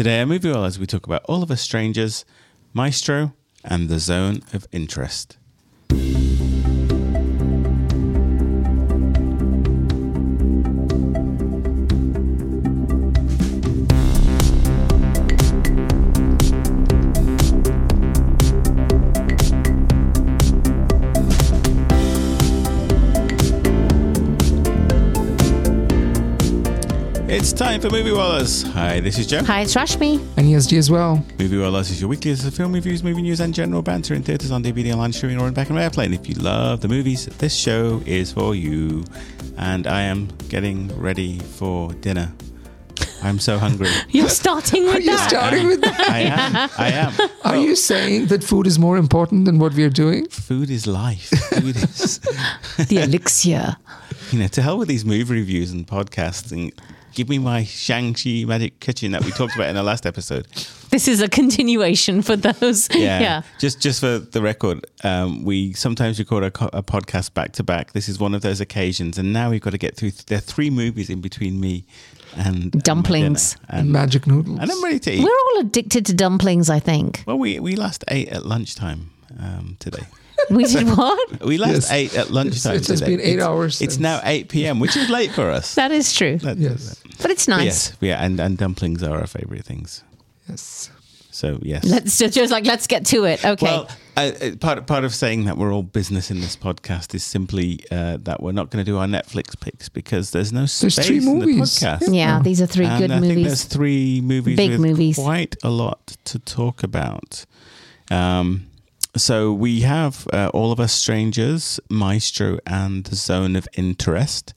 Today, a Movie Wallas we talk about All of Us Strangers, Maestro, and The Zone of Interest. Time for Movie Wallas. Hi, this is Joe. Hi, it's Rashmi. And ESG as well. Movie Wallas is your weekly list of film reviews, movie news, and general banter in theatres, on DVD, online streaming, or in back on airplane. If you love the movies, this show is for you. And I am getting ready for dinner. I'm so hungry. You're starting with Are you that. starting with that? I am. I am. Are you saying that food is more important than what we are doing? Food is life. Food is, the elixir. you know, to hell with these movie reviews and podcasting and give me my Shang-Chi magic kitchen that we talked about in the last episode. This is a continuation for those. Yeah. Yeah. Just just for the record, um, we sometimes record a, co- a podcast back to back. This is one of those occasions, and now we've got to get through. Th- there are three movies in between me and and Dumplings. dinner. and, Magic noodles. and I'm ready to eat. We're all addicted to dumplings, I think. well, we we last ate at lunchtime um, today. We did what? We last Yes. ate at lunchtime. it has today. been eight It's- hours It's since- now eight p.m., which is late for us. That is true. That- Yes. But it's but nice. Yes. Yeah. And and dumplings are our favorite things. Yes. So yes. Let's just, just like, let's get to it. Okay. Well, uh, uh, part part of saying that we're all business in this podcast is simply uh, that we're not going to do our Netflix picks because there's no space There's three in the movies. podcast. yeah, these are three and good I think there's three movies Big with movies. quite a lot to talk about. Um, so we have uh, All of Us Strangers, Maestro, and The Zone of Interest.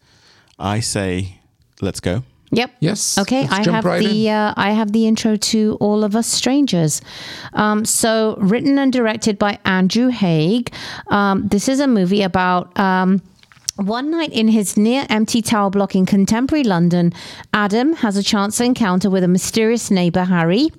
I say, let's go. Yep. Yes. Okay, Let's I jump have right the uh, I have the intro to All of Us Strangers. Um, so written and directed by Andrew Haigh. Um, this is a movie about. Um, one night in his near empty tower block in contemporary London, Adam has a chance encounter with a mysterious neighbor, Harry,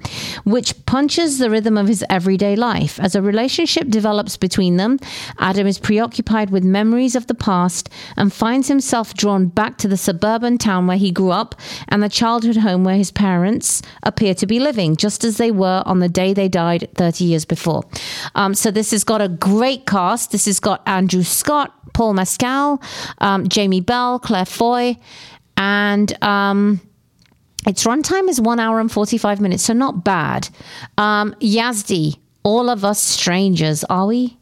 which punches the rhythm of his everyday life. As a relationship develops between them, Adam is preoccupied with memories of the past and finds himself drawn back to the suburban town where he grew up and the childhood home where his parents appear to be living, just as they were on the day they died 30 years before. Um, so this has got a great cast. This has got Andrew Scott, Paul Mescal, um, Jamie Bell, Claire Foy, and um, its runtime is one hour and 45 minutes, so not bad. Um, Yazdi, all of us strangers, are we?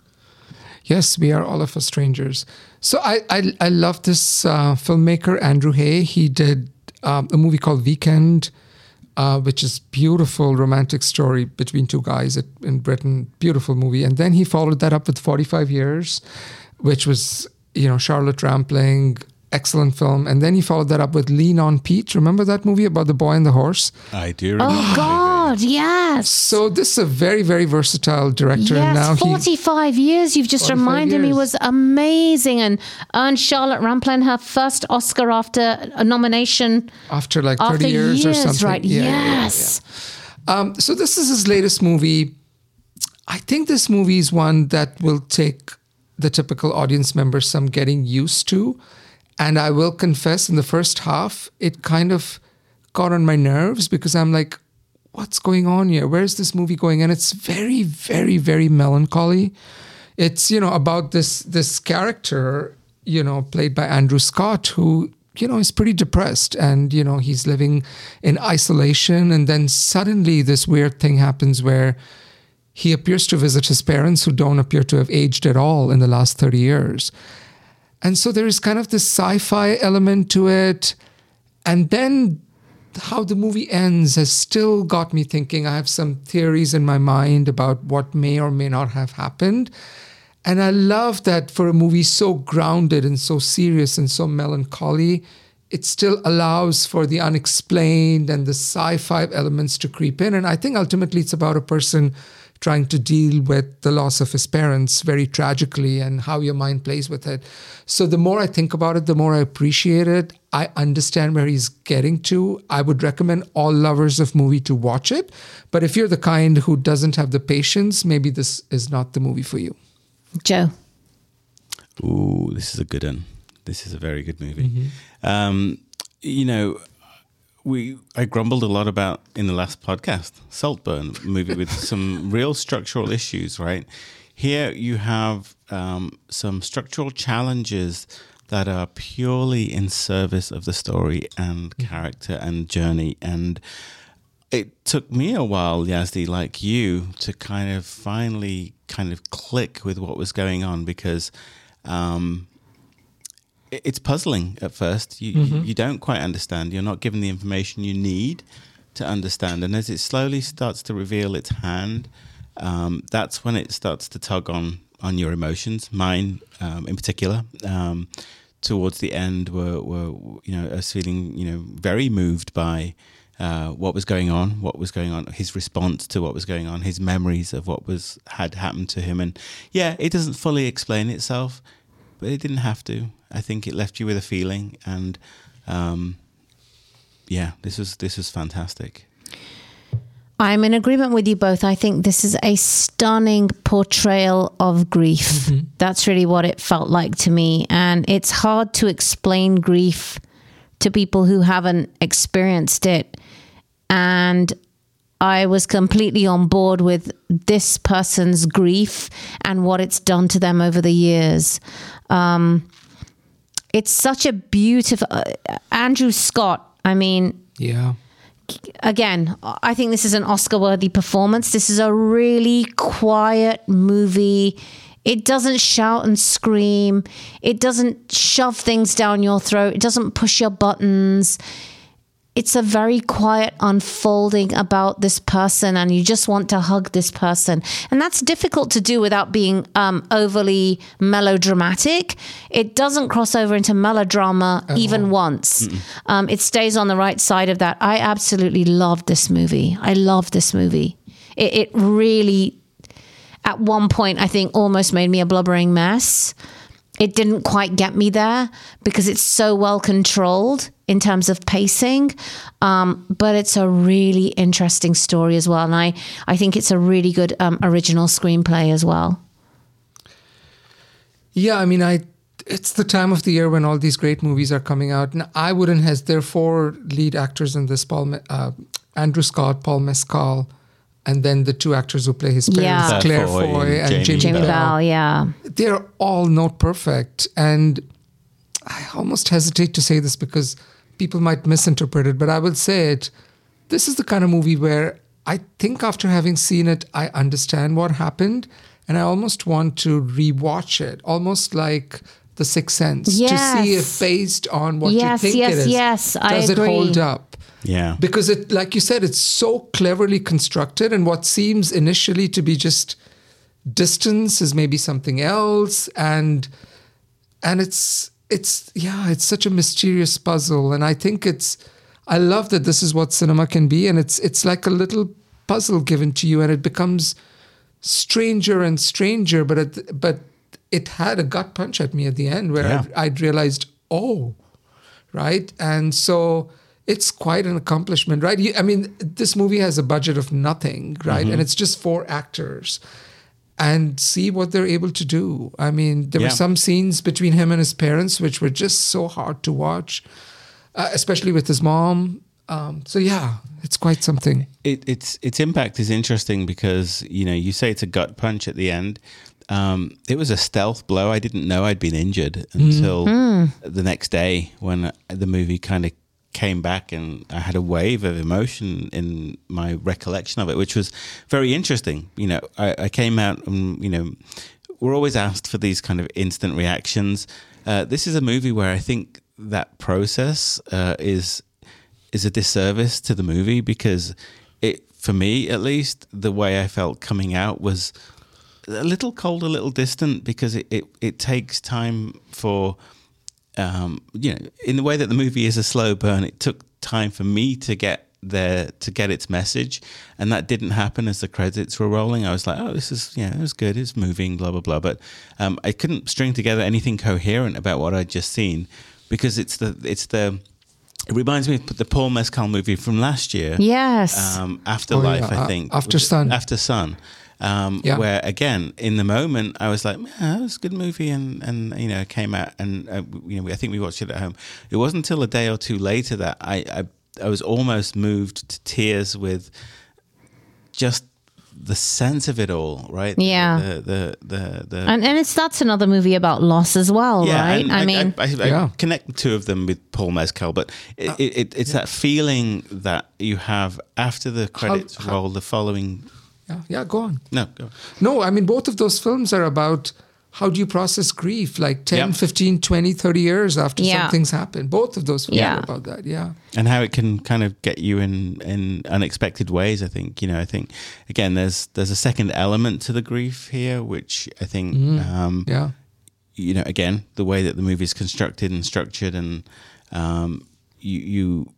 Yes, we are all of us strangers. So I I, I love this uh, filmmaker Andrew Haigh. He did um, a movie called Weekend, uh, which is beautiful romantic story between two guys at, in Britain. Beautiful movie, and then he followed that up with Forty Five Years, which was you know Charlotte Rampling. Excellent film, and then he followed that up with Lean on Pete. Remember that movie about the boy and the horse? I do remember. Oh, God, yes. So this is a very, very versatile director, and now Yes, he 45 years. You've just 45 reminded me was amazing and earned Charlotte Rampling her first Oscar after a nomination after like 30 after years, or something. right? Yeah, yeah, yeah, yeah. yes. Um, so this is his latest movie. I think this movie is one that will take the typical audience member some getting used to. And I will confess, in the first half, it kind of got on my nerves because I'm like, what's going on here? Where's this movie going? And it's very, very, very melancholy. It's, you know, about this this character, you know, played by Andrew Scott, who you know, is pretty depressed and, you know, he's living in isolation. And then suddenly this weird thing happens where he appears to visit his parents who don't appear to have aged at all in the last 30 years. And so there is kind of this sci fi element to it. And then how the movie ends has still got me thinking. I have some theories in my mind about what may or may not have happened. And I love that for a movie so grounded and so serious and so melancholy, it still allows for the unexplained and the sci fi elements to creep in. And I think ultimately it's about a person trying to deal with the loss of his parents very tragically and how your mind plays with it. So the more I think about it, the more I appreciate it. I understand where he's getting to. I would recommend all lovers of movie to watch it. But if you're the kind who doesn't have the patience, maybe this is not the movie for you. Joe. Ooh, this is a good one. This is a very good movie. Um, you know, we I grumbled a lot about in the last podcast, Saltburn movie with some real structural issues, right? Here you have um, some structural challenges that are purely in service of the story and character and journey. And it took me a while, Yazdi, like you, to kind of finally kind of click with what was going on because um, it's puzzling at first. You you- you don't quite understand. You're not given the information you need to understand. And as it slowly starts to reveal its hand, um, that's when it starts to tug on on your emotions. Mine, um, in particular, um, towards the end, were, were you know I was feeling you know very moved by. Uh, what was going on? What was going on? His response to what was going on, his memories of what was had happened to him, and yeah, it doesn't fully explain itself, but it didn't have to. I think it left you with a feeling, and um, yeah, this was this was fantastic. I'm in agreement with you both. I think this is a stunning portrayal of grief. That's really what it felt like to me. And it's hard to explain grief to people who haven't experienced it. And I was completely on board with this person's grief and what it's done to them over the years. Um, it's such a beautiful. Uh, Andrew Scott, I mean, Yeah. again, I think this is an Oscar worthy performance. This is a really quiet movie. It doesn't shout and scream. It doesn't shove things down your throat. It doesn't push your buttons. It's a very quiet unfolding about this person, and you just want to hug this person. And that's difficult to do without being um, overly melodramatic. It doesn't cross over into melodrama even once. Um, it stays on the right side of that. I absolutely loved this movie. I love this movie. It, it really, at one point, I think almost made me a blubbering mess. It didn't quite get me there because it's so well controlled in terms of pacing. Um, but it's a really interesting story as well. And I, I think it's a really good um, original screenplay as well. Yeah, I mean, I it's the time of the year when all these great movies are coming out, and I wouldn't has there are four lead actors in this: Paul, uh, Andrew Scott, Paul Mescal, and then the two actors who play his parents, Yeah. Claire Foy Foy and and Jamie Jamie, Jamie Bell. Bell, yeah. They're all not perfect, and I almost hesitate to say this because people might misinterpret it, but I will say it. This is the kind of movie where I think after having seen it, I understand what happened, and I almost want to rewatch it, almost like The Sixth Sense, to see if based on what Yes, you think yes, it is, yes, I does agree. it hold up? Yeah, because it like you said it's so cleverly constructed and what seems initially to be just distance is maybe something else and and it's it's yeah it's such a mysterious puzzle and i think it's i love that this is what cinema can be and it's it's like a little puzzle given to you and it becomes stranger and stranger but it, but it had a gut punch at me at the end where Yeah. I, I'd realized oh right? And so it's quite an accomplishment, right? You, I mean, this movie has a budget of nothing, right? Mm-hmm. And it's just four actors. And see what they're able to do. I mean, there Yeah. were some scenes between him and his parents which were just so hard to watch, uh, especially with his mom. Um, so yeah, it's quite something. it, its its impact is interesting because you know you say it's a gut punch at the end. Um, it was a stealth blow. I didn't know I'd been injured until the next day when the movie kind of came back and I had a wave of emotion in my recollection of it, which was very interesting. You know, I, I came out and you know we're always asked for these kind of instant reactions. Uh, this is a movie where I think that process uh, is is a disservice to the movie because it, for me at least, the way I felt coming out was a little cold, a little distant because it, it, it takes time for, um, you know, in the way that the movie is a slow burn, it took time for me to get there to get its message and that didn't happen as the credits were rolling i was like oh this is yeah it was good it's moving blah blah blah but um, i couldn't string together anything coherent about what i'd just seen because it's the it's the it reminds me of the Paul Mescal movie from last year. Yes. Um, Afterlife, Oh, yeah. I Uh, think. After Sun. After Sun. Um, Yeah. Where again, in the moment, I was like, "Yeah, it was a good movie," and and you know, came out, and uh, you know, I think we watched it at home. It wasn't until a day or two later that I, I I was almost moved to tears with just the sense of it all, right? Yeah. The the the, the And and it's that's another movie about loss as well, right? and I, mean, I, I, Yeah. connect the two of them with Paul Mescal, but it, Uh, it, it, it's that feeling that you have after the credits how- roll, the following. Yeah, yeah, go on. No, go. No, I mean, both of those films are about how do you process grief like 10, Yeah. 15, 20, 30 years after Yeah. something's happened. Both of those films Yeah. are about that. Yeah. and how it can kind of get you in in unexpected ways. I think you know. I think again, there's there's a second element to the grief here, which I think um, Yeah. you know again the way that the movie is constructed and structured, and um, you you.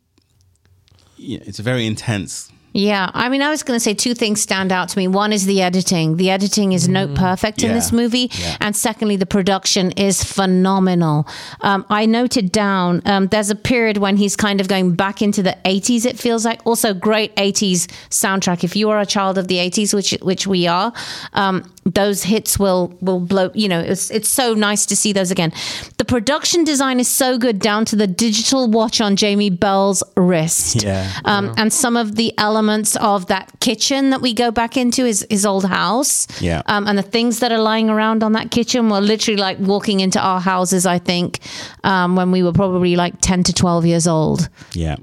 you know, it's a very intense Yeah, I mean, I was going to say two things stand out to me. One is the editing. The editing is note perfect in this movie, Yeah. and secondly, the production is phenomenal. Um, I noted down um, there's a period when he's kind of going back into the 80s. It feels like also great 80s soundtrack. If you are a child of the 80s, which which we are, um, those hits will will blow. You know, it's it's so nice to see those again. The production design is so good down to the digital watch on Jamie Bell's wrist Yeah. um, and some of the elements of that kitchen that we go back into his, his old house. Yeah. Um, and the things that are lying around on that kitchen were literally like walking into our houses, I think, um, when we were probably like 10 to 12 years old. yeah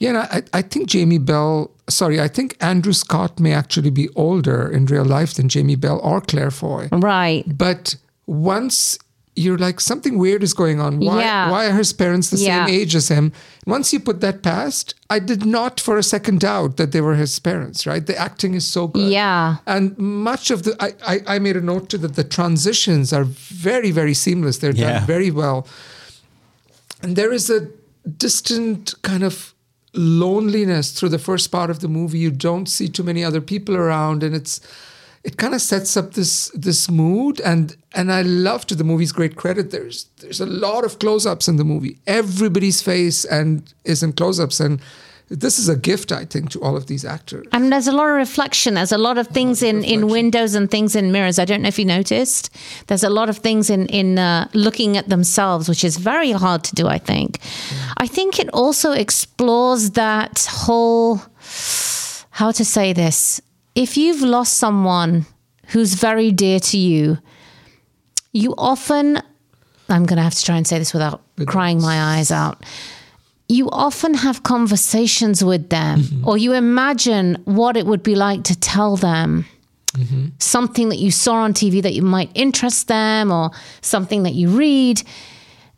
Yeah, I, I think Jamie Bell, sorry, I think Andrew Scott may actually be older in real life than Jamie Bell or Claire Foy. Right. But once you're like, something weird is going on. Why, Yeah. why are his parents the Yeah. same age as him? Once you put that past, I did not for a second doubt that they were his parents, right? The acting is so good. Yeah. And much of the, I, I, I made a note to that the transitions are very, very seamless. They're Yeah. done very well. And there is a distant kind of loneliness through the first part of the movie. You don't see too many other people around, and it's it kind of sets up this this mood. And and I love to the movie's great credit. There's there's a lot of close-ups in the movie. Everybody's face and is in close-ups, and this is a gift, I think, to all of these actors. And there's a lot of reflection. There's a lot of things in, in windows and things in mirrors. I don't know if you noticed. There's a lot of things in in uh, looking at themselves, which is very hard to do. I think. I think it also explores that whole how to say this. If you've lost someone who's very dear to you, you often. I'm going to have to try and say this without crying my eyes out. You often have conversations with them mm-hmm. or you imagine what it would be like to tell them mm-hmm. something that you saw on TV that you might interest them or something that you read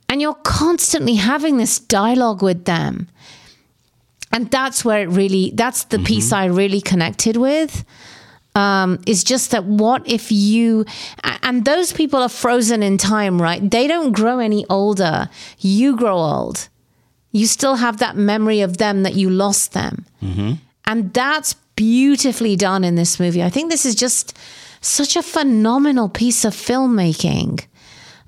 and you're constantly having this dialogue with them and that's where it really that's the piece I really connected with um, is just that what if you and those people are frozen in time right they don't grow any older you grow old you still have that memory of them that you lost them. And that's beautifully done in this movie. I think this is just such a phenomenal piece of filmmaking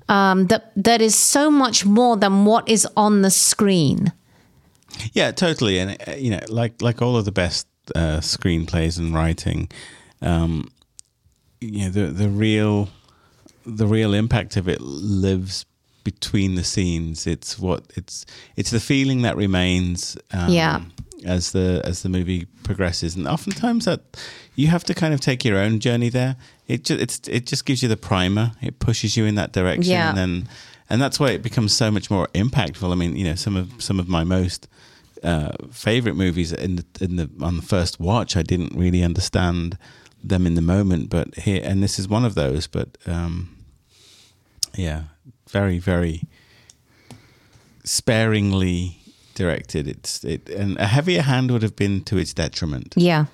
um, that that is so much more than what is on the screen. Yeah, totally. And uh, you know, like like all of the best uh, screenplays and writing, um, you know, the the real the real impact of it lives between the scenes. It's what it's it's the feeling that remains. Um, Yeah. As the as the movie progresses, and oftentimes that you have to kind of take your own journey there. It just it's it just gives you the primer. It pushes you in that direction, Yeah. and then and that's why it becomes so much more impactful. I mean, you know, some of some of my most uh, favorite movies in the in the on the first watch, I didn't really understand them in the moment, but here and this is one of those. But um, yeah, very very sparingly directed. It's it and a heavier hand would have been to its detriment. Yeah.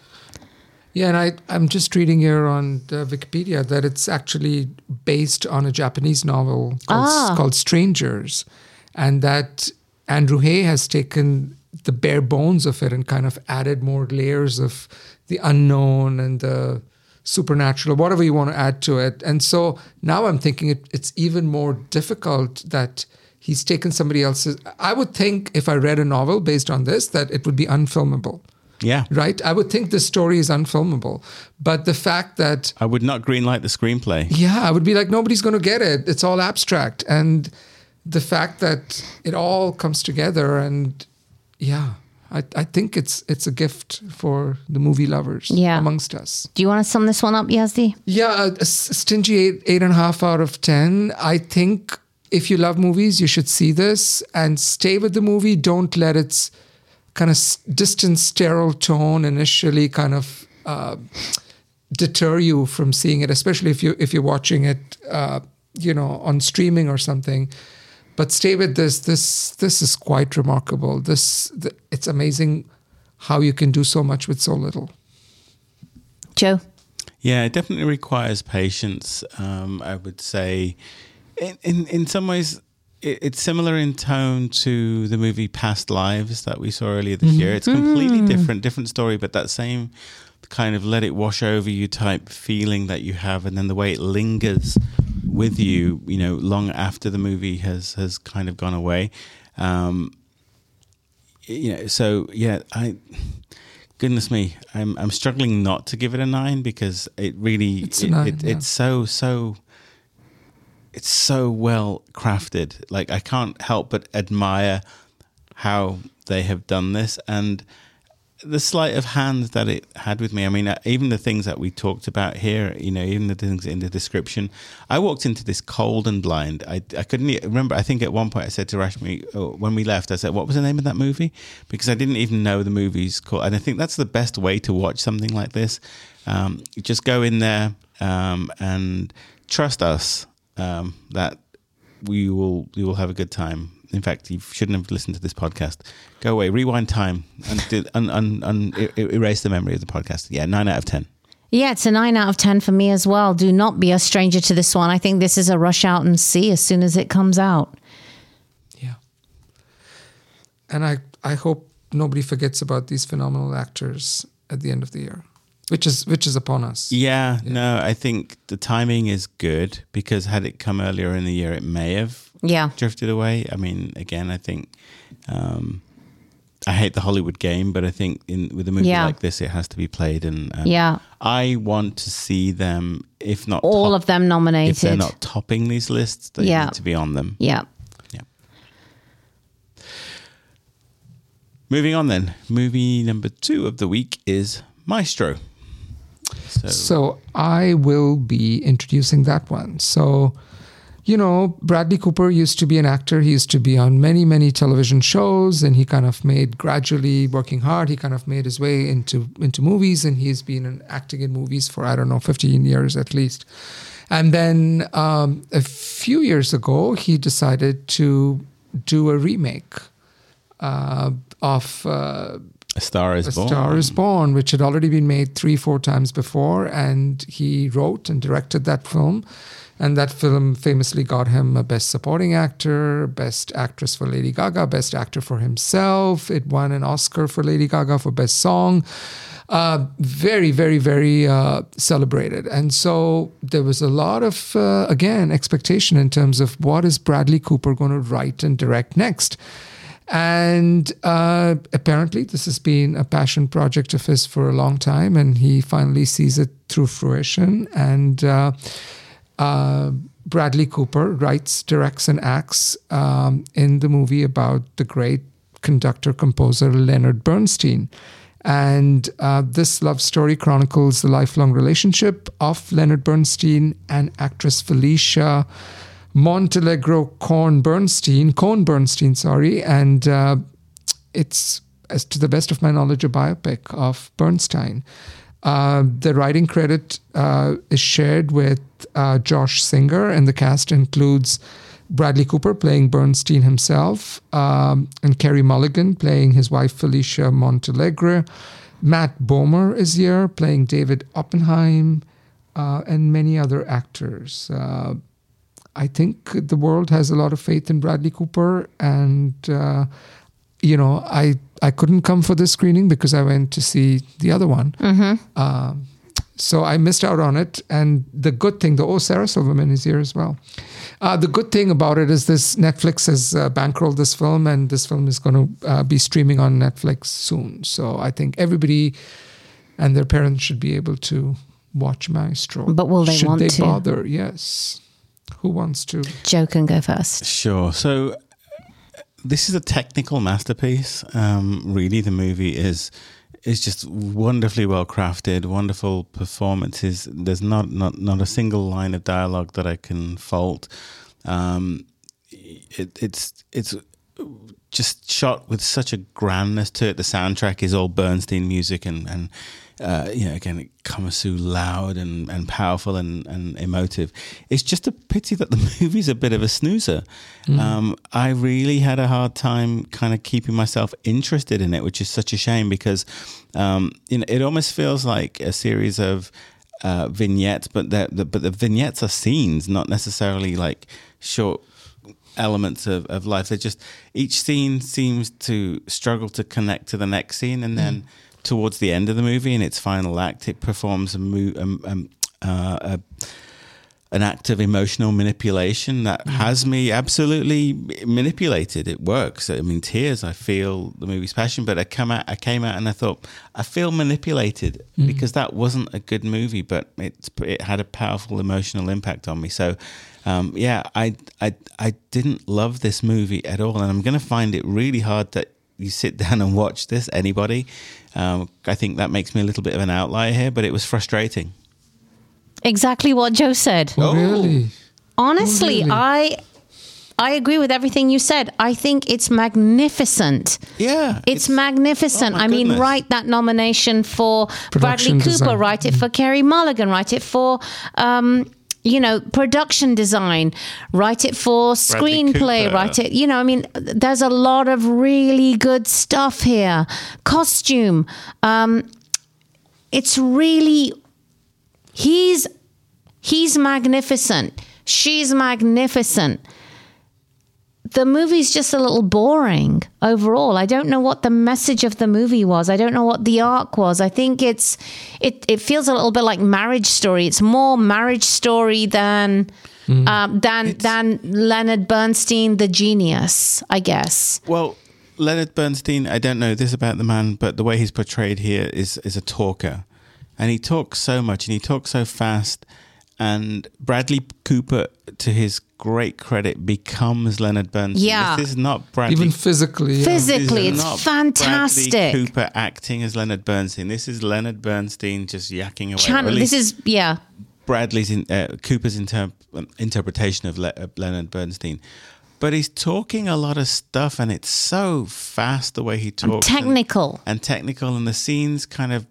Yeah, and I, I'm just reading here on the Wikipedia that it's actually based on a Japanese novel called, Ah. called Strangers, and that Andrew Haigh has taken the bare bones of it and kind of added more layers of the unknown and the supernatural, whatever you want to add to it. And so now I'm thinking it, it's even more difficult that he's taken somebody else's. I would think if I read a novel based on this, that it would be unfilmable Yeah, right? I would think the story is unfilmable. But the fact that, I would not greenlight the screenplay. yeah, I would be like, nobody's going to get it. It's all abstract. And the fact that it all comes together and yeah, I, I think it's it's a gift for the movie lovers Yeah. amongst us. Do you want to sum this one up, Yazdi? Yeah, a, a stingy eight, eight and a half out of 10. I think if you love movies, you should see this and stay with the movie. Don't let its kind of distant, sterile tone initially kind of uh, deter you from seeing it, especially if you if you're watching it, uh, you know, on streaming or something. But stay with this. This this is quite remarkable. This th- it's amazing how you can do so much with so little. Joe? Yeah, it definitely requires patience. Um, I would say, in in, in some ways, it, it's similar in tone to the movie Past Lives that we saw earlier this year. It's completely different, different story, but that same kind of let it wash over you type feeling that you have, and then the way it lingers with you, you know, long after the movie has has kind of gone away. Um, you know, so yeah, I goodness me, I'm I'm struggling not to give it a nine because it really It's it, nine, it, yeah. it's so so it's so well crafted. Like I can't help but admire how they have done this and the sleight of hand that it had with me. I mean, uh, even the things that we talked about here, you know, even the things in the description. I walked into this cold and blind. I, I couldn't remember. I think at one point I said to Rashmi oh, when we left, I said, "What was the name of that movie?" Because I didn't even know the movie's called. And I think that's the best way to watch something like this. Um, just go in there um, and trust us um, that we will we will have a good time. In fact, you shouldn't have listened to this podcast. Go away, rewind time, and do, un, un, un, e- erase the memory of the podcast. Yeah, nine out of ten. Yeah, it's a nine out of 10 for me as well. Do not be a stranger to this one. I think this is a rush out and see as soon as it comes out. Yeah. And I, I hope nobody forgets about these phenomenal actors at the end of the year, which is which is upon us. Yeah, no, I think the timing is good because had it come earlier in the year, it may have Yeah. drifted away. I mean, again, I think um, I hate the Hollywood game, but I think in with a movie Yeah. like this, it has to be played. And um, Yeah. I want to see them, if not All top- of them nominated. if they're not topping these lists, they Yeah. need to be on them. Yeah. Yeah. Moving on then, movie number two of the week is Maestro. So, So I will be introducing that one. So, you know, Bradley Cooper used to be an actor. He used to be on many, many television shows, and he kind of made gradually working hard. He kind of made his way into into movies, and he's been in, acting in movies for I don't know, fifteen years at least. And then um, a few years ago, he decided to do a remake uh, of. Uh, A Star is a Born. Star is Born, which had already been made three, four times before. And he wrote and directed that film. And that film famously got him a Best Supporting Actor, Best Actress for Lady Gaga, Best Actor for himself. It won an Oscar for Lady Gaga for Best Song. Uh, very, very, very uh, celebrated. And so there was a lot of, uh, again, expectation in terms of what is Bradley Cooper going to write and direct next. And uh, apparently, this has been a passion project of his for a long time, and he finally sees it through fruition. And uh, Bradley Cooper writes, directs, and acts um, in the movie about the great conductor composer Leonard Bernstein. And uh, this love story chronicles the lifelong relationship of Leonard Bernstein and actress Felicia Montealegre Corn Bernstein, Cohn Bernstein, sorry, and uh, it's, as to the best of my knowledge, a biopic of Bernstein. Uh, the writing credit uh, is shared with uh, Josh Singer, and the cast includes Bradley Cooper playing Bernstein himself, um, and Carey Mulligan playing his wife Felicia Montealegre. Matt Bomer is here playing David Oppenheim, uh, and many other actors. Uh, I think the world has a lot of faith in Bradley Cooper, and you know, I I couldn't come for this screening because I went to see the other one. Um, so I missed out on it. And the good thing, the oh Sarah Silverman is here as well. Uh, the good thing about it is this Netflix has uh, bankrolled this film, and this film is going to uh, be streaming on Netflix soon. So I think everybody and their parents should be able to watch Maestro. But will they should want they to? bother? Yes. Who wants to? Joe can go first. Sure. So this is a technical masterpiece. Um, really, the movie is is just wonderfully well crafted, wonderful performances. There's not not not a single line of dialogue that I can fault. Um, it, it's it's just shot with such a grandness to it. The soundtrack is all Bernstein music and and uh, you know again it comes through loud and, and powerful and, and emotive. It's just a pity that the movie's a bit of a snoozer. Um, I really had a hard time kind of keeping myself interested in it, which is such a shame because um, you know it almost feels like a series of uh, vignettes, but the, the but the vignettes are scenes, not necessarily like short elements of, of life. They just each scene seems to struggle to connect to the next scene, and then towards the end of the movie, in its final act, it performs a, mo- um, um, uh, a an act of emotional manipulation that has me absolutely manipulated. It works. I mean, tears. I feel the movie's passion, but I come out. I came out and I thought I feel manipulated because that wasn't a good movie, but it's it had a powerful emotional impact on me. So, um, yeah, I I I didn't love this movie at all, and I'm going to find it really hard that you sit down and watch this. Anybody, um, I think that makes me a little bit of an outlier here, but it was frustrating. Exactly what Joe said. Oh, really? Honestly, really? I I agree with everything you said. I think it's magnificent. Yeah, It's, magnificent. oh my I mean, write that nomination for Production Bradley Cooper, design. write it for Carey Mulligan, write it for, um, you know, production design, write it for screenplay, write it. You know, I mean, there's a lot of really good stuff here. Costume. Um, it's really, he's he's magnificent. She's magnificent the movie's just a little boring overall. I don't know what the message of the movie was. I don't know what the arc was. I think it's it it feels a little bit like Marriage Story. It's more Marriage Story than um, than than Leonard Bernstein, the genius. I guess. Well, Leonard Bernstein, I don't know this about the man, but the way he's portrayed here is is a talker. And he talks so much and he talks so fast. And Bradley Cooper, to his great credit, becomes Leonard Bernstein. Yeah. This is not Bradley Even physically. yeah. Phys- this is physically, it's not fantastic. Bradley Cooper acting as Leonard Bernstein. This is Leonard Bernstein just yakking away. Chan- this is yeah. Bradley's in, uh, Cooper's inter- interpretation of Le- uh, Leonard Bernstein. But he's talking a lot of stuff, and it's so fast the way he talks. and- technical. and, technical, and the scenes kind of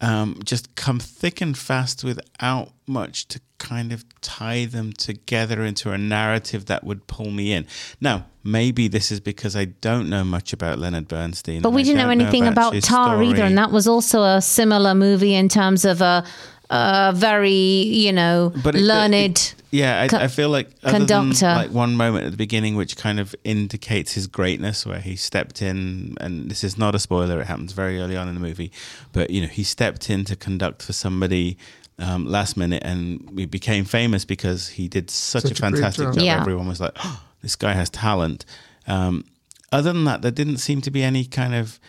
um, just come thick and fast without much to kind of tie them together into a narrative that would pull me in. Now, maybe this is because I don't know much about Leonard Bernstein. But we I didn't know anything about, his Tar either, and that was also a similar movie in terms of a, a very you know But it- learned. it- yeah, I, co- I feel like other than, like one moment at the beginning, which kind of indicates his greatness, where he stepped in, and this is not a spoiler; it happens very early on in the movie. But you know, he stepped in to conduct for somebody um, last minute, and we became famous because he did such, Such a a fantastic job. job. Yeah. Everyone was like, oh, "This guy has talent." Um, other than that, there didn't seem to be any kind of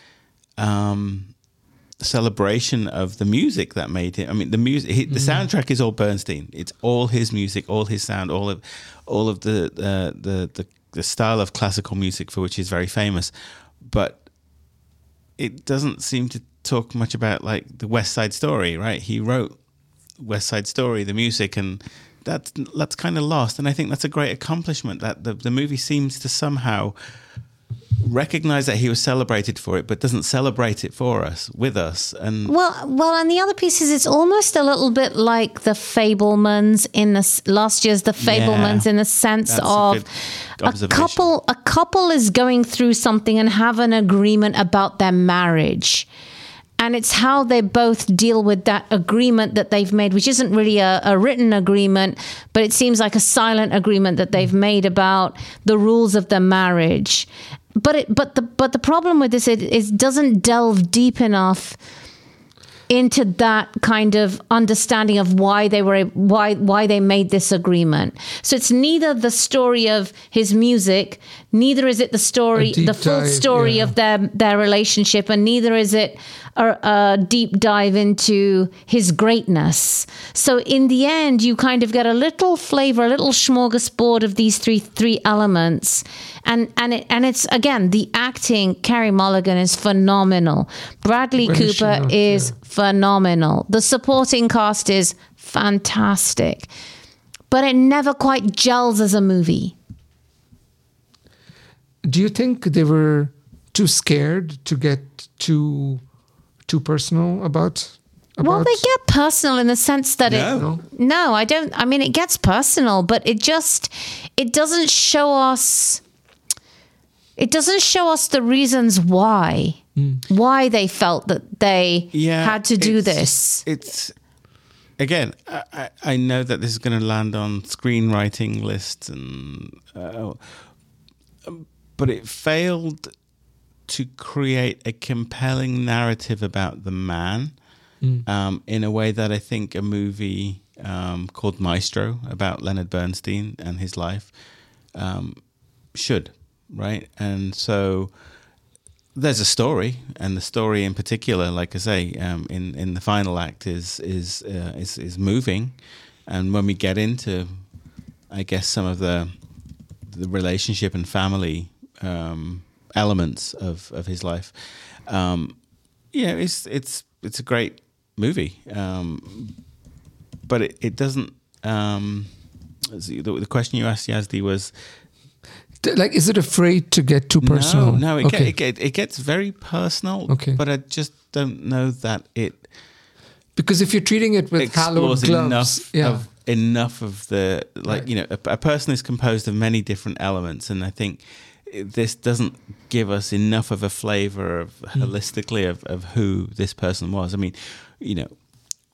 um, celebration of the music that made it. I mean, the music, he, the soundtrack is all Bernstein. It's all his music, all his sound, all of, all of the uh, the, the the style of classical music for which he's very famous. But it doesn't seem to talk much about like the West Side Story, right? He wrote West Side Story, the music, and that's that's kind of lost. And I think that's a great accomplishment that the the movie seems to somehow recognize that he was celebrated for it, but doesn't celebrate it for us with us. And Well, well, and the other piece is it's almost a little bit like the Fabelmans in the last year's the Fabelmans in the sense That's a of a couple a couple is going through something and have an agreement about their marriage. And it's how they both deal with that agreement that they've made, which isn't really a, a written agreement, but it seems like a silent agreement that they've made about the rules of their marriage. But it, but the, but the problem with this is it doesn't delve deep enough into that kind of understanding of why they were why why they made this agreement. So it's neither the story of his music, neither is it the story the full dive, story yeah. of their their relationship, and neither is it a, a deep dive into his greatness. So in the end, you kind of get a little flavor, a little smorgasbord of these three three elements, and and it, and it's again the acting. Carey Mulligan is phenomenal. Bradley When is Cooper is here? phenomenal. The supporting cast is fantastic, but it never quite gels as a movie. Do you think they were too scared to get too too personal about? about Well, they get personal in the sense that No. it. No, I don't. I mean, it gets personal, but it just it doesn't show us. It doesn't show us the reasons why why they felt that they yeah, had to do it's- this. It's again, I, I- I know that this is going to land on screenwriting lists, and uh, but it failed to create a compelling narrative about the man um, in a way that I think a movie um, called Maestro about Leonard Bernstein and his life um, should, right? And so there's a story, and the story in particular, like I say, um, in in the final act is is uh, is is moving, and when we get into, I guess some of the the relationship and family um, elements of of his life, um, yeah, it's it's it's a great movie, um, but it it doesn't. Um, the, the question you asked Yazdi was like is it afraid to get too personal? no, no, it, okay. get, it, it gets very personal. Okay. But I just don't know that it because if you're treating it with hallowed gloves, enough yeah, of enough of the like Right. you know a, a person is composed of many different elements, and I think this doesn't give us enough of a flavor of Hmm. holistically of, of who this person was. I mean, you know,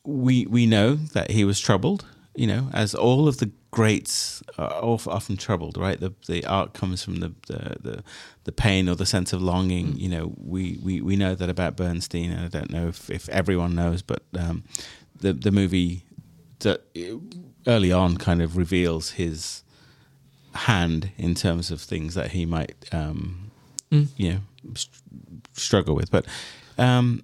we we know that he was troubled. You know, as all of the greats are often troubled, right? The the art comes from the the the, the pain or the sense of longing. You know, we, we, we know that about Bernstein, and I don't know if, if everyone knows, but um, the the movie that early on kind of reveals his hand in terms of things that he might um, Mm. you know st- struggle with, but um,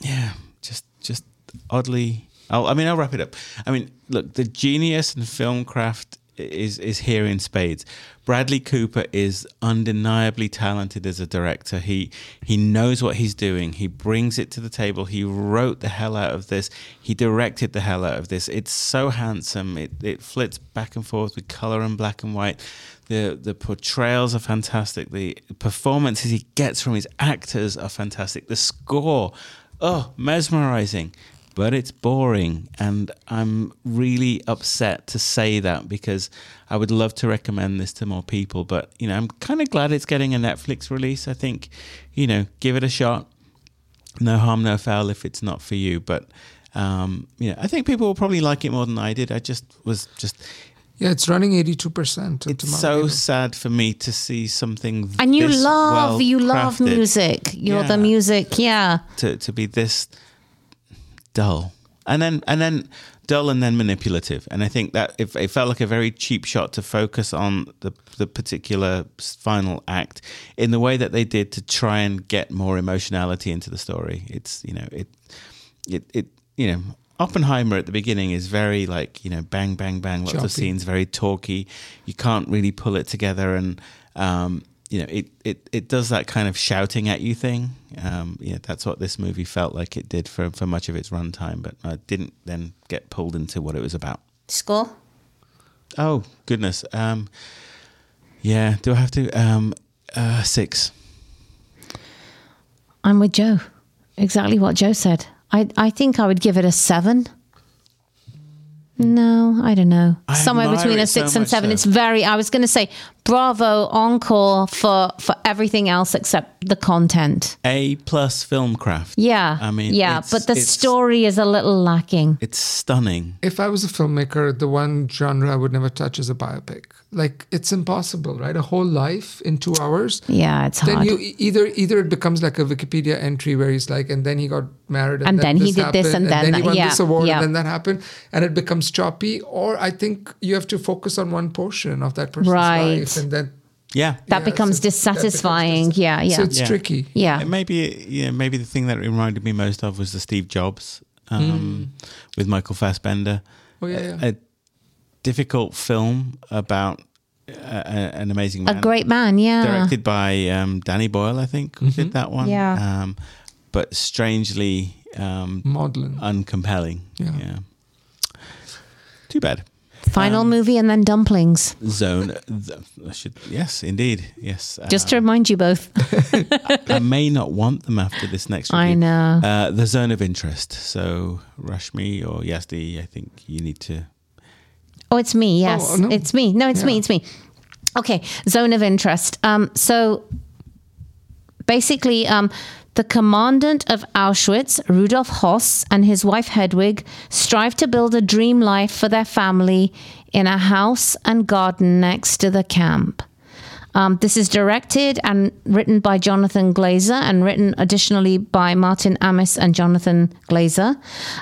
yeah, just just oddly. I'll, I mean, I'll wrap it up. I mean, look, the genius and film craft is is here in spades. Bradley Cooper is undeniably talented as a director. He he knows what he's doing. He brings it to the table. He wrote the hell out of this. He directed the hell out of this. It's so handsome. It it flits back and forth with color and black and white. The the portrayals are fantastic. The performances he gets from his actors are fantastic. The score, oh, mesmerizing but it's boring and i'm really upset to say that because i would love to recommend this to more people but you know i'm kind of glad it's getting a netflix release i think you know give it a shot no harm no foul if it's not for you but um you know i think people will probably like it more than i did i just was just yeah, it's running eighty-two percent. it's so sad for me to see something And you this love, you love well-crafted music. You're the music, yeah. to to be this dull. And then and then dull and then manipulative. And i think that if it felt like a very cheap shot to focus on the the particular final act in the way that they did to try and get more emotionality into the story. It's you know it it it you know Oppenheimer at the beginning is very like you know bang bang bang lots of scenes very talky. You can't really pull it together and um you know it it it does that kind of shouting at you thing um yeah that's what this movie felt like it did for for much of its runtime but I didn't then get pulled into what it was about Score? oh goodness um yeah do I have to um uh 6 I'm with Joe. Exactly what Joe said. I, I think I would give it a seven. No, I don't know. I Somewhere between a it so six and seven. though. It's very. I was going to say bravo encore for for everything else except the content. A plus film craft Yeah, I mean yeah, it's- but the it's- story is a little lacking. it's stunning If I was a filmmaker, the one genre I would never touch is a biopic. Like it's impossible, right? A whole life in two hours. Yeah, it's Then hard. you either either it becomes like a Wikipedia entry where he's like, and then he got married, and, And then he this did this, happened, and then he won yeah, this award, yeah. and then that happened, and it becomes choppy. Or I think you have to focus on one portion of that person's Right. life, and then Yeah. that Yeah, becomes so that becomes dissatisfying. yeah, yeah. So it's Yeah. tricky. yeah. Maybe yeah, maybe the thing that it reminded me most of was the Steve Jobs um, with Michael Fassbender. Oh yeah, yeah. A, difficult film about uh, a, an amazing man. a great man, yeah. directed by um, Danny Boyle, I think, who did that one. Yeah. Um, but strangely um, Maudlin. uncompelling. Yeah. yeah. Too bad. Final Um, movie and then dumplings. Zone. th- I should. Yes, indeed. Yes. Just to Um, remind you both. I may not want them after this next. One. I know. Uh, the zone of interest. So Rashmi or Yazdi, I think you need to. Oh, it's me. Yes, Oh, no. it's me. No, it's me. It's me. Okay, zone of interest. Um, so basically, um, the commandant of Auschwitz, Rudolf Hoss, and his wife Hedwig strive to build a dream life for their family in a house and garden next to the camp. Um, this is directed and written by Jonathan Glazer and written additionally by Martin Amis and Jonathan Glazer.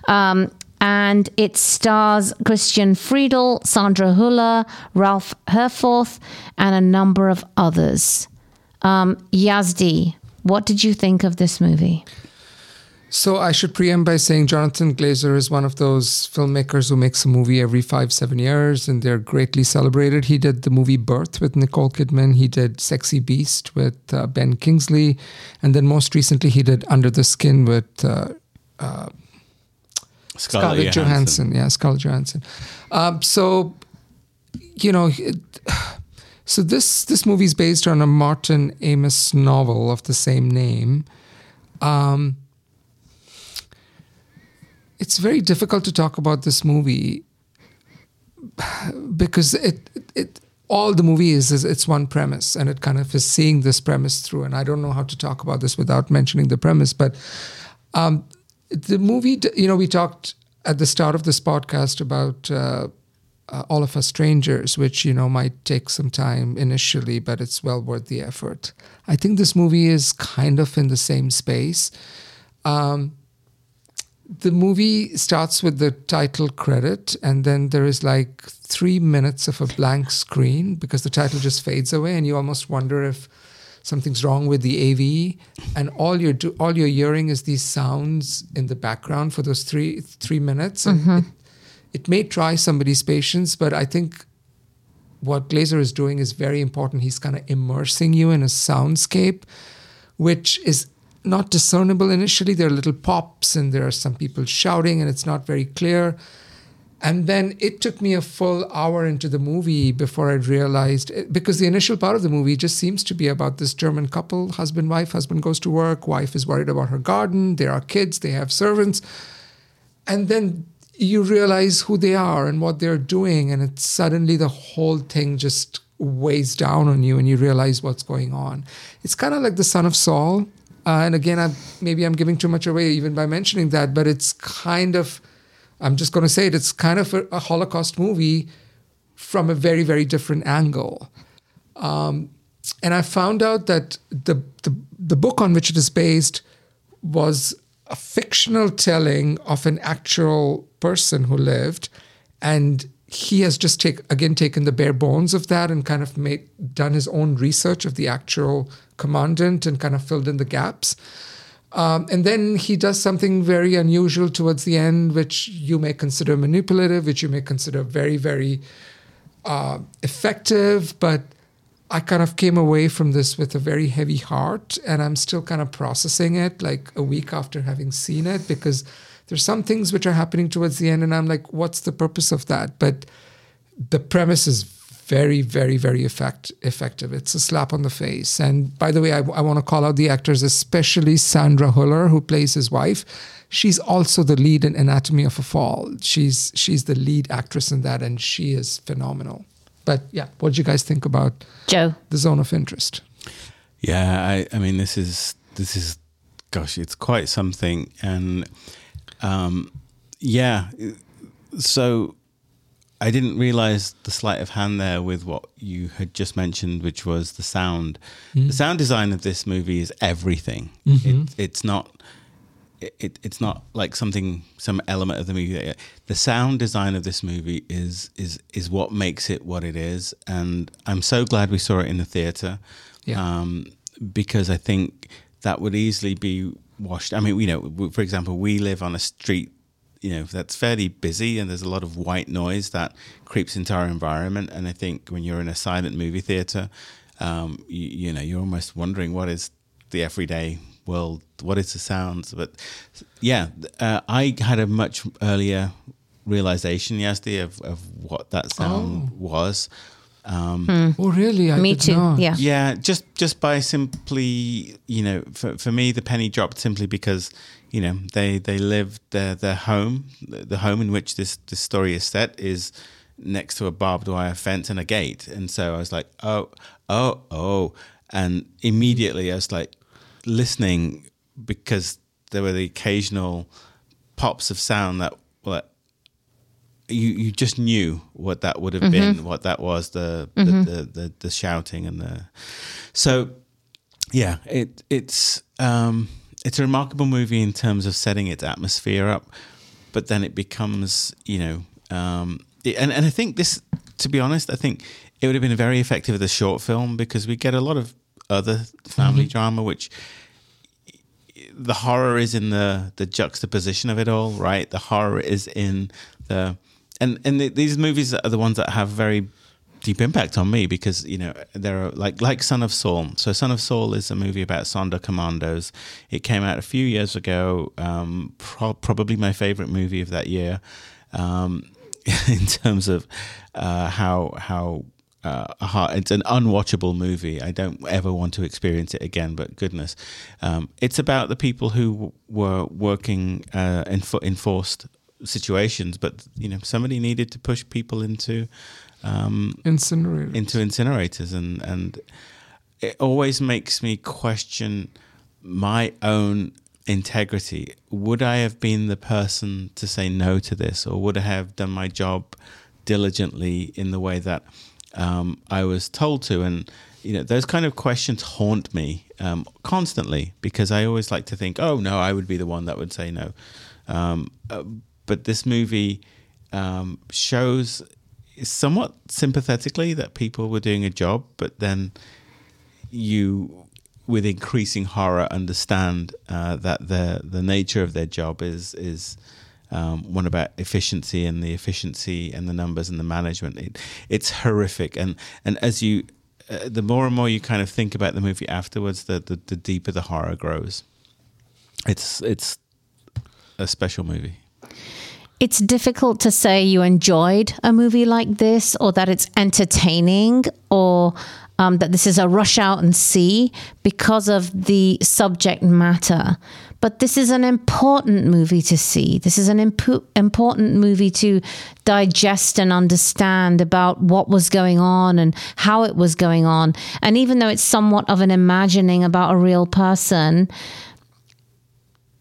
Um, and it stars Christian Friedel, Sandra Huller, Ralph Herforth, and a number of others. Um, Yazdi, what did you think of this movie? So I should preempt by saying Jonathan Glazer is one of those filmmakers who makes a movie every five, seven years, and they're greatly celebrated. He did the movie Birth with Nicole Kidman. He did Sexy Beast with uh, Ben Kingsley, and then most recently he did Under the Skin with uh, Scarlett, Scarlett Johansson. Yeah, Scarlett Johansson. Um, so, you know, it- so this this movie is based on a Martin Amis novel of the same name. Um, it's very difficult to talk about this movie because it it all the movie is is it's one premise and it kind of is seeing this premise through and I don't know how to talk about this without mentioning the premise but um, the movie you know we talked at the start of this podcast about uh, uh, all of us strangers which you know might take some time initially but it's well worth the effort. I think this movie is kind of in the same space. Um, the movie starts with the title credit and then there is like three minutes of a blank screen because the title just fades away and you almost wonder if something's wrong with the AV and all you're do, all you're hearing is these sounds in the background for those three three minutes and mm-hmm. it, it may try somebody's patience but I think what Glazer is doing is very important he's kind of immersing you in a soundscape which is not discernible initially. There are little pops and there are some people shouting and it's not very clear. And then it took me a full hour into the movie before I realized because the initial part of the movie just seems to be about this German couple, husband, wife, husband goes to work, wife is worried about her garden, there are kids, they have servants. And then you realize who they are and what they're doing, and it's suddenly the whole thing just weighs down on you and you realize what's going on. It's kind of like the Son of Saul. Uh, and again, I'm, maybe I'm giving too much away even by mentioning that, but it's kind of, I'm just going to say it, it's kind of a, a Holocaust movie from a very, very different angle. Um, and I found out that the, the, the book on which it is based was a fictional telling of an actual person who lived. And he has just take again taken the bare bones of that and kind of made done his own research of the actual commandant and kind of filled in the gaps. Um, and then he does something very unusual towards the end, which you may consider manipulative, which you may consider very, very uh, effective. But I kind of came away from this with a very heavy heart, and I'm still kind of processing it like a week after having seen it because there's some things which are happening towards the end, and I'm like, what's the purpose of that? But the premise is very, very, very effect, effective. It's a slap on the face. And by the way, I, I want to call out the actors, especially Sandra Huller, who plays his wife. She's also the lead in Anatomy of a Fall. She's she's the lead actress in that, and she is phenomenal. But yeah, what do you guys think about Joe. the zone of interest? Yeah, I, I mean, this is this is, gosh, it's quite something, and um, yeah, so I didn't realize the sleight of hand there with what you had just mentioned, which was the sound. The sound design of this movie is everything. It, it's not. it, it, it's not like something some element of the movie. The sound design of this movie is is is what makes it what it is, and I'm so glad we saw it in the theater. Yeah. Um, because I think that would easily be washed. I mean, you know, for example, we live on a street you know that's fairly busy and there's a lot of white noise that creeps into our environment. And i think when you're in a silent movie theater um, you, you know you're almost wondering what is the everyday world what is the sounds? But yeah uh, i had a much earlier realization yesterday of, of what that sound was um, Oh, really? I Me did too. not. Yeah. yeah, just just by simply, you know, for for me, the penny dropped simply because, you know, they they live their their home, the the home in which this this story is set is next to a barbed wire fence and a gate, and so I was like, oh, oh, oh, and immediately I was like listening because there were the occasional pops of sound that were you you just knew what that would have been, what that was, the the, the the the shouting and the so yeah, it it's um it's a remarkable movie in terms of setting its atmosphere up, but then it becomes you know um it- and and I think this to be honest, I think it would have been very effective as a short film because we get a lot of other family drama which the horror is in the the juxtaposition of it all, right? The horror is in the and and the, these movies are the ones that have very deep impact on me because you know there are like like Son of Saul. So Son of Saul is a movie about Sonderkommandos. It came out a few years ago. Um, pro- probably my favorite movie of that year. Um, in terms of uh, how how uh, it's an unwatchable movie. I don't ever want to experience it again. But goodness, um, it's about the people who were working uh, in fo- enforced situations, but you know somebody needed to push people into um, Incinerator. into incinerators, and and it always makes me question my own integrity. Would I have been the person to say no to this, or would I have done my job diligently in the way that um, I was told to? And you know, those kind of questions haunt me um, constantly because I always like to think, oh no, I would be the one that would say no. Um, uh, but this movie um, shows somewhat sympathetically that people were doing a job, but then you, with increasing horror, understand uh, that the the nature of their job is is um, one about efficiency and the efficiency and the numbers and the management. It, it's horrific, and and as you, uh, the more and more you kind of think about the movie afterwards, the the, the deeper the horror grows. It's it's a special movie. It's difficult to say you enjoyed a movie like this or that it's entertaining or um, that this is a rush out and see because of the subject matter. But this is an important movie to see. This is an impo- important movie to digest and understand about what was going on and how it was going on. And even though it's somewhat of an imagining about a real person,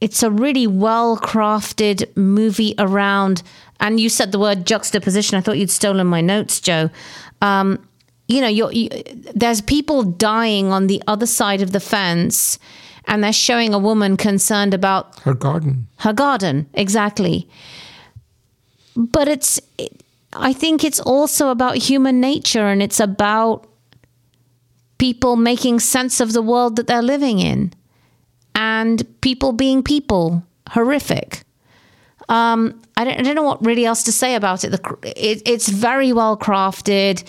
it's a really well crafted movie around and you said the word juxtaposition. I thought you'd stolen my notes joe. Um, you know you're, you, there's people dying on the other side of the fence and they're showing a woman concerned about Her garden. her garden exactly. But it's it, i think it's also about human nature and it's about people making sense of the world that they're living in and people being people. Horrific. Um, I, don't, I don't know what really else to say about it. The, it it's very well crafted.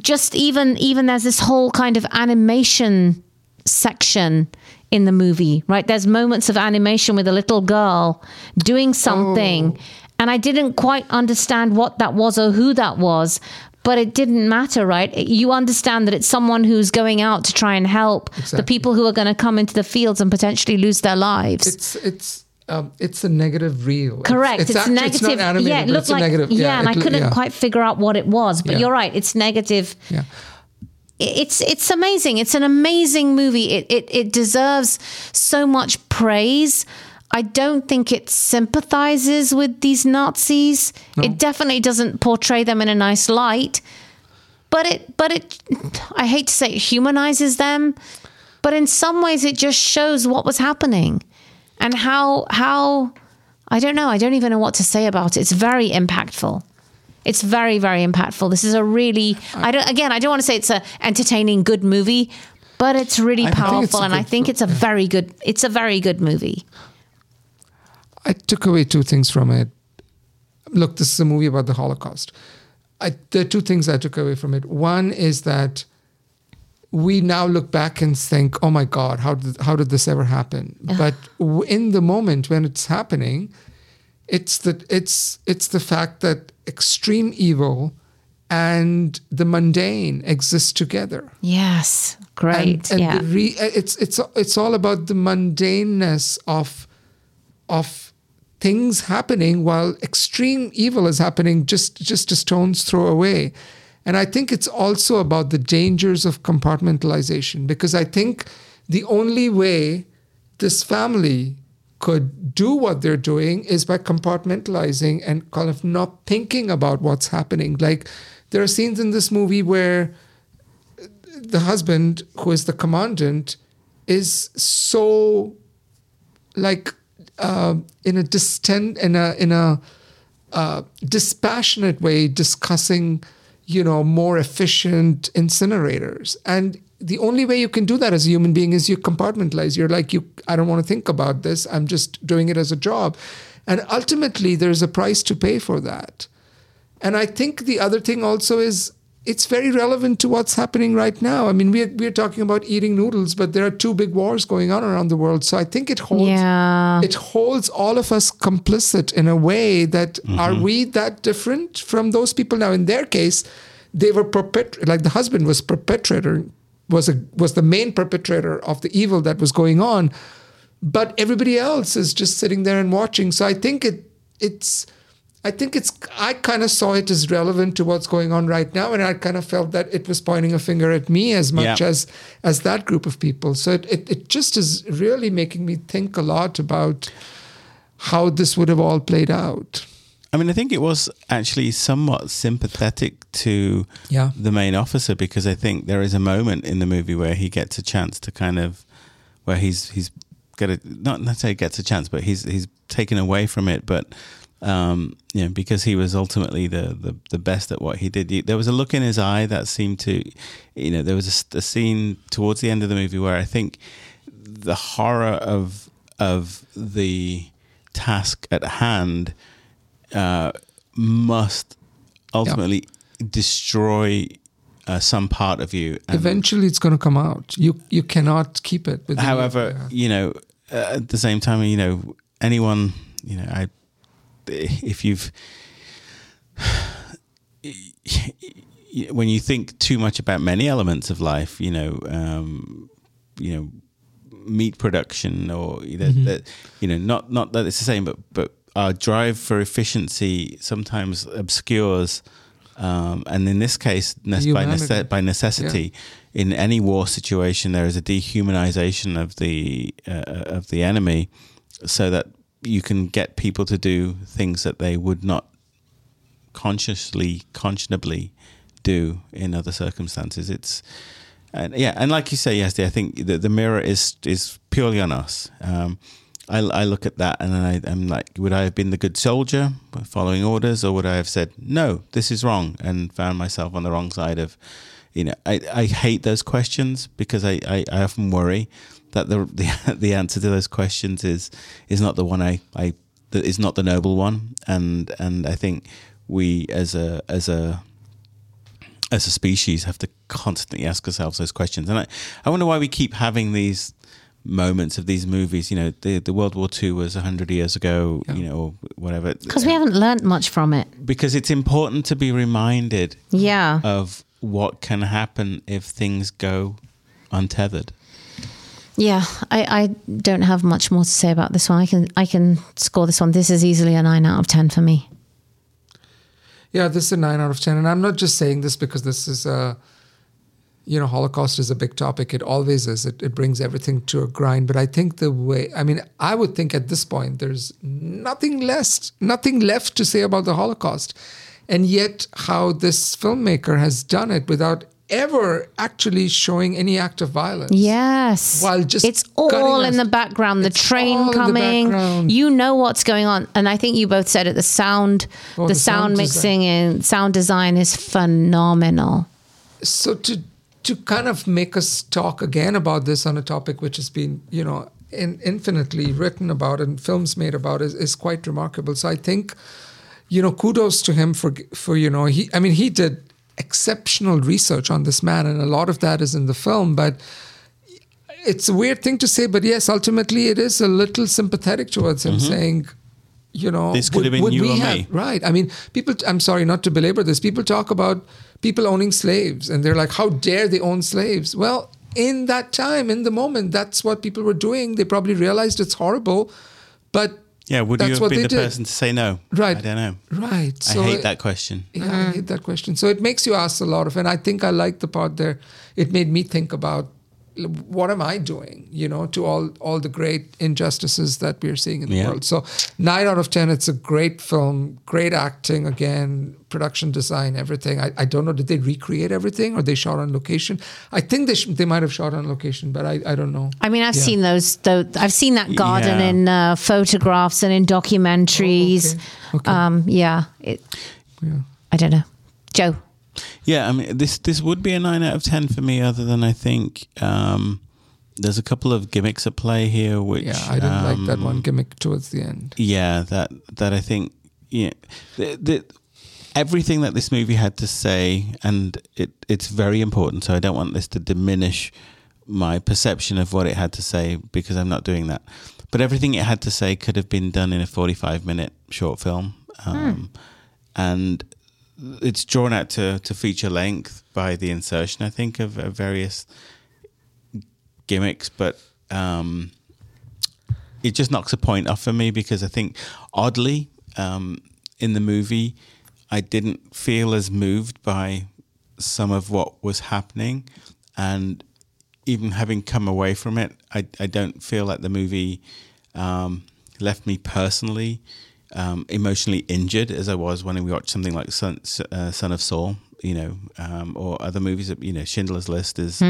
Just even even there's this whole kind of animation section in the movie right? There's moments of animation with a little girl doing something. And i didn't quite understand what that was or who that was but it didn't matter right you understand that it's someone who's going out to try and help the people who are going to come into the fields and potentially lose their lives It's it's um, it's a negative reel. Correct. It's, actually- negative. It's not animated, yeah, it looked it's a like negative. yeah, and I couldn't yeah, quite figure out what it was. But Yeah. you're right. It's negative. Yeah. It's it's amazing. It's an amazing movie. It it it deserves so much praise. I don't think it sympathizes with these Nazis. It definitely doesn't portray them in a nice light. But it but it I hate to say it humanizes them, but in some ways it just shows what was happening. and how how I don't know. I don't even know what to say about it. It's very impactful. It's very very impactful. This is a really I don't again I don't want to say it's a entertaining good movie, but it's really I think it's powerful and I think it's a very good it's a very good movie. I took away two things from it. Look, this is a movie about the Holocaust. I, there are two things I took away from it. One is that we now look back and think, "Oh my God, how did how did this ever happen?" But w- in the moment when it's happening, it's the it's it's the fact that extreme evil and the mundane exist together. Yes. Great. And, and yeah. re, it's it's it's all about the mundaneness of of things happening while extreme evil is happening just just a stone's throw away. And I think it's also about the dangers of compartmentalization because I think the only way this family could do what they're doing is by compartmentalizing and kind of not thinking about what's happening. Like there are scenes in this movie where the husband, who is the commandant, is so like uh, in a in a in a uh, dispassionate way discussing you know more efficient incinerators. And the only way you can do that as a human being is you compartmentalize. You're like you i don't want to think about this. I'm just doing it as a job. And ultimately there's a price to pay for that. And I think the other thing also is it's very relevant to what's happening right now. I mean, we're, we're talking about eating noodles, but there are two big wars going on around the world. So I think it holds Yeah. it holds all of us complicit in a way that are mm-hmm. we that different from those people? Now, in their case, they were perpet like the husband was perpetrator was a was the main perpetrator of the evil that was going on, but everybody else is just sitting there and watching. So I think it it's I think it's I kind of saw it as relevant to what's going on right now, and I kind of felt that it was pointing a finger at me as much Yeah. as as that group of people. So it, it it just is really making me think a lot about how this would have all played out. I mean, I think it was actually somewhat sympathetic to Yeah. the main officer because I think there is a moment in the movie where he gets a chance to kind of where he's he's got a not necessarily gets a chance, but he's he's taken away from it, but. Um, you know, because he was ultimately the, the, the best at what he did. There was a look in his eye that seemed to, you know, there was a scene towards the end of the movie where I think the horror of of the task at hand uh, must ultimately destroy uh, some part of you. Eventually, it's going to come out. You you cannot keep it. you. however, Yeah. you know, uh, at the same time, you know, anyone, you know, I, if you've, when you think too much about many elements of life, you know, um, you know, meat production or you know, Mm-hmm. that, you know, not not that it's the same, but but our drive for efficiency sometimes obscures. Um, and in this case, nece- by, nece- by necessity, in any war situation, there is a dehumanization of the uh, of the enemy, so that you can get people to do things that they would not consciously, conscionably do in other circumstances. It's and yeah, and like you say, yes, I think the, the mirror is is purely on us. Um, I, I look at that and I, I'm like, would I have been the good soldier following orders, or would I have said no, this is wrong, and found myself on the wrong side of, you know, I, I hate those questions because I, I, I often worry that the, the the answer to those questions is is not the one I, I that is not the noble one, and and I think we as a as a as a species have to constantly ask ourselves those questions. And I, I wonder why we keep having these moments of these movies. You know, the the World War II was hundred years ago. You know, or whatever. Because we haven't learnt much from it. Because it's important to be reminded Yeah. of what can happen if things go untethered. Yeah, I, I don't have much more to say about this one. I can I can score this one. This is easily a nine out of ten for me. Yeah, this is a nine out of ten, and I'm not just saying this because this is a, you know, Holocaust is a big topic. It always is. It it brings everything to a grind. But I think the way, I mean, I would think at this point there's nothing less, nothing left to say about the Holocaust, and yet how this filmmaker has done it without ever actually showing any act of violence. Yes. While just it's all in us- the background. The It's train in the coming. You know what's going on. And I think you both said it. The sound, Oh, the, the sound, sound mixing and sound design is phenomenal. so to to kind of make us talk again about this on a topic which has been you know in, infinitely written about and films made about is, is quite remarkable so i think you know kudos to him for for you know he i mean he did exceptional research on this man and a lot of that is in the film but it's a weird thing to say but yes ultimately it is a little sympathetic towards him saying you know Mm-hmm. This could have been you or have, me. Right. I mean, people, I'm sorry not to belabor this, people talk about people owning slaves and they're like, how dare they own slaves? Well, in that time, in the moment, that's what people were doing. They probably realized it's horrible, but Yeah, would you have been the did. person to say no? Right. I don't know. right. So I hate it- that question. Yeah, I hate that question. So it makes you ask a lot of, and I think I like the part there. It made me think about what am I doing, you know, to all all the great injustices that we're seeing in the Yeah. world. So nine out of ten, it's a great film, great acting again, production design, everything. I, I don't know, did they recreate everything or they shot on location? I think they sh- they might have shot on location, but I, I don't know. I mean, I've Yeah. seen those. Though I've seen that garden Yeah. in uh, photographs and in documentaries. Oh, okay. Um, yeah, it, Yeah. I don't know. Joe, Yeah, I mean this this would be a nine out of ten for me. Other than I think um, there's a couple of gimmicks at play here, which Yeah, I didn't like that um, one gimmick towards the end. Yeah, that that I think yeah, the, the, everything that this movie had to say, and it it's very important. So I don't want this to diminish my perception of what it had to say because I'm not doing that. But everything it had to say could have been done in a 45 minute short film, um, and it's drawn out to to feature length by the insertion, I think, of, of various gimmicks, but. Um, it just knocks a point off for me because I think oddly um, in the movie I didn't feel as moved by some of what was happening, and even having come away from it, I, I don't feel like the movie um, left me personally um, emotionally injured as I was when we watched something like Son, uh, Son of Saul, you know, um, or other movies. That, you know, Schindler's List is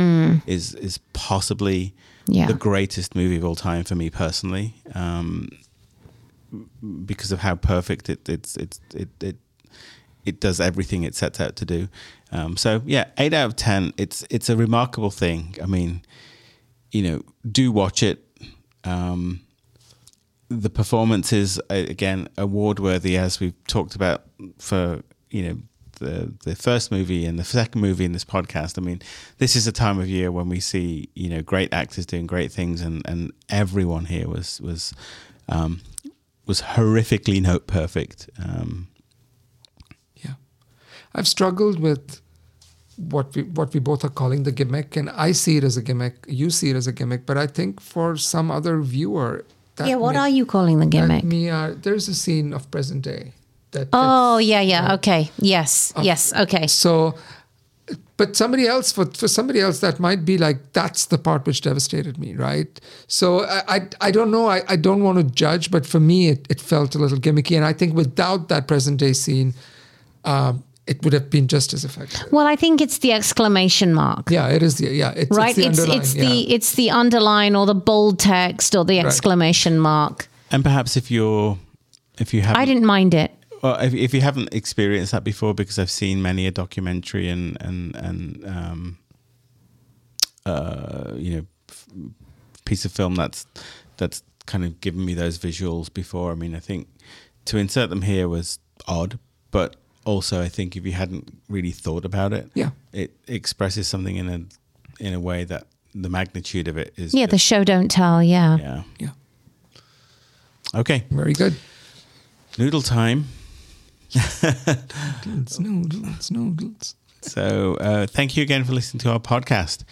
is is possibly Yeah. the greatest movie of all time for me personally, um, because of how perfect it it's it's it it it does everything it sets out to do. Um, so yeah, eight out of ten. It's it's a remarkable thing. I mean, you know, do watch it. Um, the performance is uh, again award worthy, as we've talked about for you know the the first movie and the second movie in this podcast. I mean, this is a time of year when we see you know great actors doing great things, and and everyone here was was um, was horrifically note perfect. Um, Yeah, I've struggled with what we what we both are calling the gimmick, and I see it as a gimmick. You see it as a gimmick, but I think for some other viewer, that yeah. What may- are you calling the gimmick? Me, uh, there's a scene of present day that. Oh yeah, yeah. Okay. Yes. Yes. Okay. So, but somebody else for for somebody else that might be like that's the part which devastated me, right? So I I, I don't know. I, I don't want to judge, but for me it, it felt a little gimmicky, and I think without that present day scene, um, it would have been just as effective. Well, I think it's the exclamation mark. Yeah, it is. The, yeah, it's, right. It's the It's it's yeah. the it's the underline or the bold text or the exclamation mark. and perhaps if you're if you haven't I didn't mind it. Well, if, if you haven't experienced that before, because I've seen many a documentary and and and um, uh, you know, f- piece of film that's that's kind of given me those visuals before. I mean, I think to insert them here was odd, but also I think if you hadn't really thought about it, Yeah. it expresses something in a in a way that the magnitude of it is Yeah, the just- show don't tell. Yeah. yeah Yeah, okay very good. noodle time. Noodles, noodles, noodles. So uh, thank you again for listening to our podcast.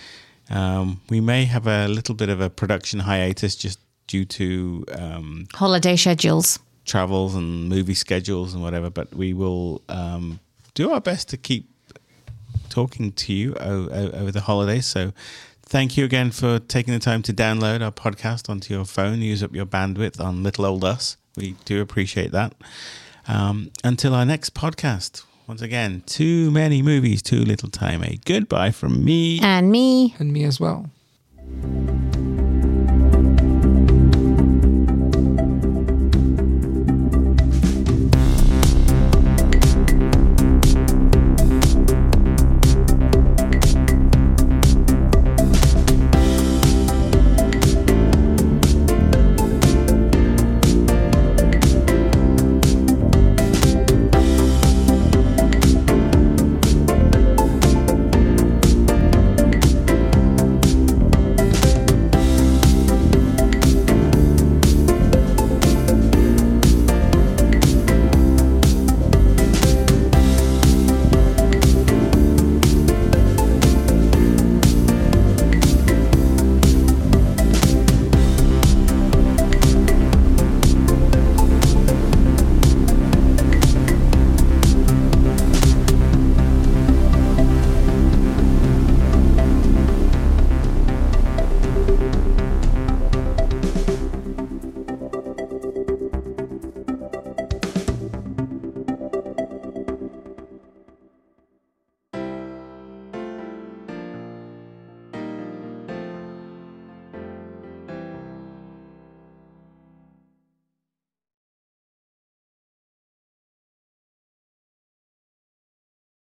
Um, we may have a little bit of a production hiatus just due to um, Holiday schedules. Travels and movie schedules and whatever, but we will um, do our best to keep talking to you o- o- over the holidays. So thank you again for taking the time to download our podcast onto your phone, use up your bandwidth on Little Old Us. We do appreciate that. Um, until our next podcast, Once again, too many movies, too little time. A goodbye from me. And me. And me as well.